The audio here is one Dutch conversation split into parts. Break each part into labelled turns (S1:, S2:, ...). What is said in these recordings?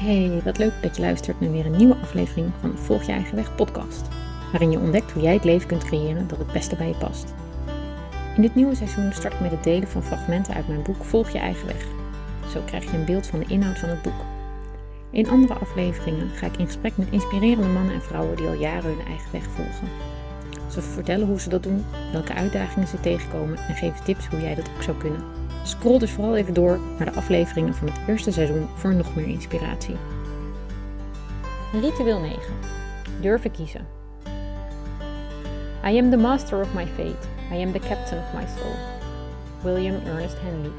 S1: Hey, wat leuk dat je luistert naar weer een nieuwe aflevering van de Volg je eigen weg podcast, waarin je ontdekt hoe jij het leven kunt creëren dat het beste bij je past. In dit nieuwe seizoen start ik met het delen van fragmenten uit mijn boek Volg je eigen weg. Zo krijg je een beeld van de inhoud van het boek. In andere afleveringen ga ik in gesprek met inspirerende mannen en vrouwen die al jaren hun eigen weg volgen. Ze vertellen hoe ze dat doen, welke uitdagingen ze tegenkomen en geven tips hoe jij dat ook zou kunnen. Scroll dus vooral even door naar de afleveringen van het eerste seizoen voor nog meer inspiratie. Ritueel 9. Durven kiezen. I am the master of my fate. I am the captain of my soul. William Ernest Henley.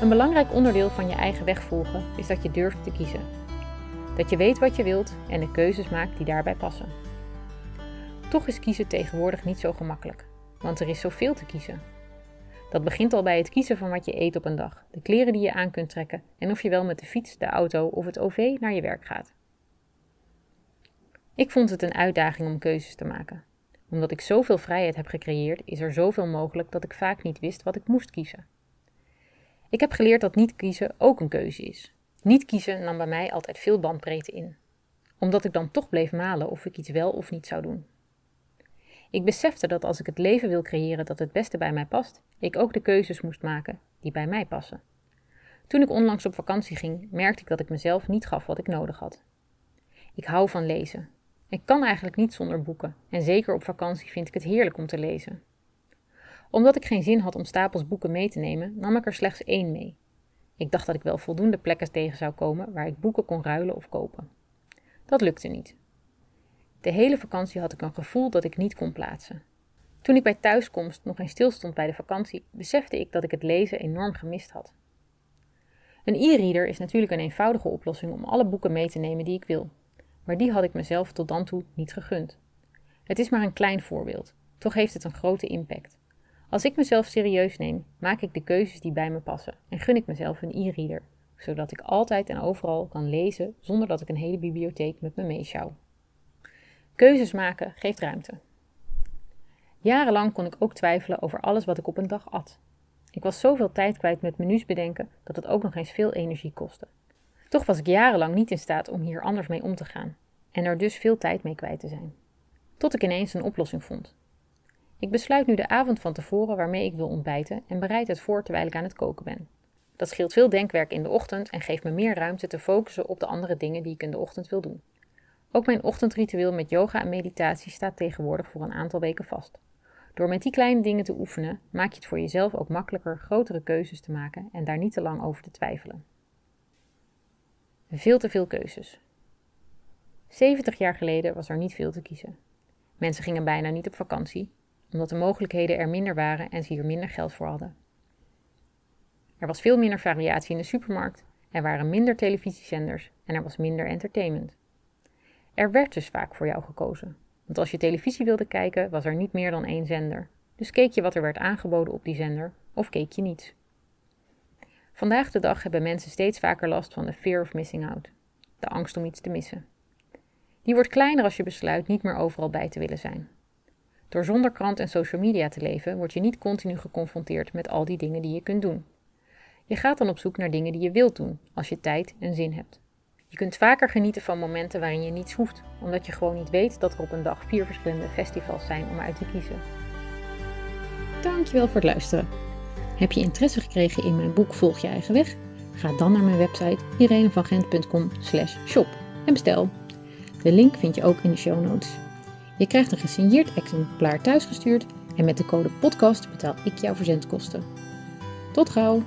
S1: Een belangrijk onderdeel van je eigen weg volgen is dat je durft te kiezen. Dat je weet wat je wilt en de keuzes maakt die daarbij passen. Toch is kiezen tegenwoordig niet zo gemakkelijk, want er is zoveel te kiezen. Dat begint al bij het kiezen van wat je eet op een dag, de kleren die je aan kunt trekken en of je wel met de fiets, de auto of het OV naar je werk gaat. Ik vond het een uitdaging om keuzes te maken. Omdat ik zoveel vrijheid heb gecreëerd, is er zoveel mogelijk dat ik vaak niet wist wat ik moest kiezen. Ik heb geleerd dat niet kiezen ook een keuze is. Niet kiezen nam bij mij altijd veel bandbreedte in, omdat ik dan toch bleef malen of ik iets wel of niet zou doen. Ik besefte dat als ik het leven wil creëren dat het beste bij mij past, ik ook de keuzes moest maken die bij mij passen. Toen ik onlangs op vakantie ging, merkte ik dat ik mezelf niet gaf wat ik nodig had. Ik hou van lezen. Ik kan eigenlijk niet zonder boeken en zeker op vakantie vind ik het heerlijk om te lezen. Omdat ik geen zin had om stapels boeken mee te nemen, nam ik er slechts één mee. Ik dacht dat ik wel voldoende plekken tegen zou komen waar ik boeken kon ruilen of kopen. Dat lukte niet. De hele vakantie had ik een gevoel dat ik niet kon plaatsen. Toen ik bij thuiskomst nog eens stilstond bij de vakantie, besefte ik dat ik het lezen enorm gemist had. Een e-reader is natuurlijk een eenvoudige oplossing om alle boeken mee te nemen die ik wil, maar die had ik mezelf tot dan toe niet gegund. Het is maar een klein voorbeeld, toch heeft het een grote impact. Als ik mezelf serieus neem, maak ik de keuzes die bij me passen en gun ik mezelf een e-reader, zodat ik altijd en overal kan lezen zonder dat ik een hele bibliotheek met me meeschouw. Keuzes maken geeft ruimte. Jarenlang kon ik ook twijfelen over alles wat ik op een dag at. Ik was zoveel tijd kwijt met menus bedenken dat het ook nog eens veel energie kostte. Toch was ik jarenlang niet in staat om hier anders mee om te gaan en er dus veel tijd mee kwijt te zijn. Tot ik ineens een oplossing vond. Ik besluit nu de avond van tevoren waarmee ik wil ontbijten en bereid het voor terwijl ik aan het koken ben. Dat scheelt veel denkwerk in de ochtend en geeft me meer ruimte te focussen op de andere dingen die ik in de ochtend wil doen. Ook mijn ochtendritueel met yoga en meditatie staat tegenwoordig voor een aantal weken vast. Door met die kleine dingen te oefenen, maak je het voor jezelf ook makkelijker grotere keuzes te maken en daar niet te lang over te twijfelen. Veel te veel keuzes. 70 jaar geleden was er niet veel te kiezen. Mensen gingen bijna niet op vakantie, omdat de mogelijkheden er minder waren en ze hier minder geld voor hadden. Er was veel minder variatie in de supermarkt, er waren minder televisiezenders en er was minder entertainment. Er werd dus vaak voor jou gekozen. Want als je televisie wilde kijken, was er niet meer dan één zender. Dus keek je wat er werd aangeboden op die zender, of keek je niets. Vandaag de dag hebben mensen steeds vaker last van de fear of missing out, de angst om iets te missen. Die wordt kleiner als je besluit niet meer overal bij te willen zijn. Door zonder krant en social media te leven, word je niet continu geconfronteerd met al die dingen die je kunt doen. Je gaat dan op zoek naar dingen die je wilt doen, als je tijd en zin hebt. Je kunt vaker genieten van momenten waarin je niets hoeft, omdat je gewoon niet weet dat er op een dag vier verschillende festivals zijn om uit te kiezen. Dankjewel voor het luisteren. Heb je interesse gekregen in mijn boek Volg je eigen weg? Ga dan naar mijn website irenevangent.com shop en bestel. De link vind je ook in de show notes. Je krijgt een gesigneerd exemplaar thuisgestuurd en met de code podcast betaal ik jouw verzendkosten. Tot gauw!